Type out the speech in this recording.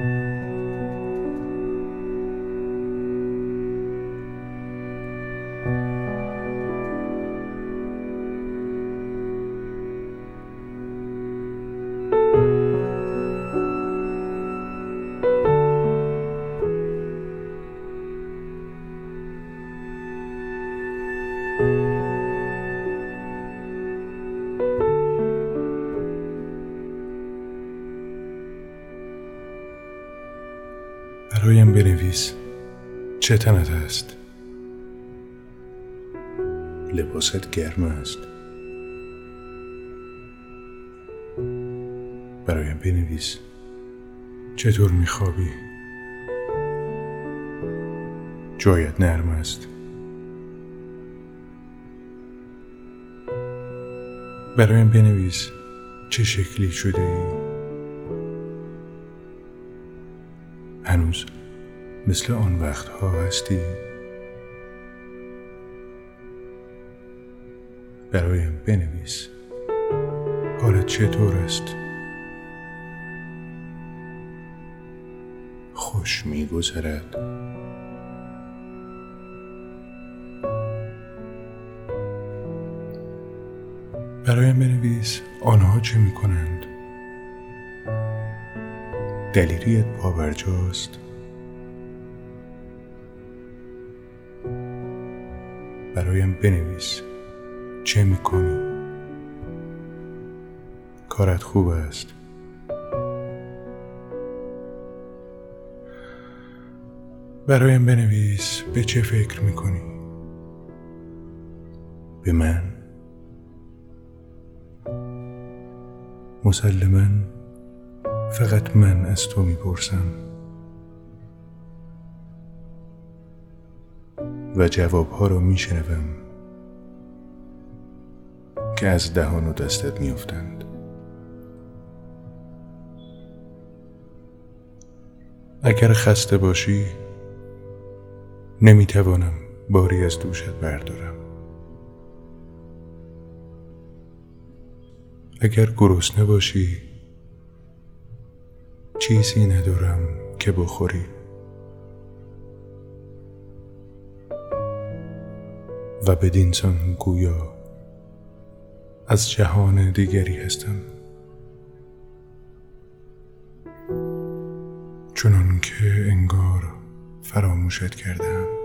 Música برایم بنویس چه تنت است. لباست گرم است. برایم بنویس چطور میخوابی؟ جایت نرم است. برایم بنویس چه شکلی شده ای هنوز مثل آن وقتها هستی؟ برایم بنویس. حالت چطور است؟ خوش میگذرد. برایم بنویس آنها چه می‌کنند؟ دلیریت پابرجاست برایم بنویس چه می‌کنی. کارت خوب است. برایم بنویس به چه فکر می‌کنی. به من. مسلما. فقط من از تو می‌پرسم. و جوابها رو میشنوم که از دهان و دستت میافتند. اگر خسته باشی نمی‌توانم باری از دوشت بردارم. اگر گرسنه باشی چیزی ندارم که بخوری. و بدینسان گویا از جهان دیگری هستم. چنان که انگار فراموشت کردم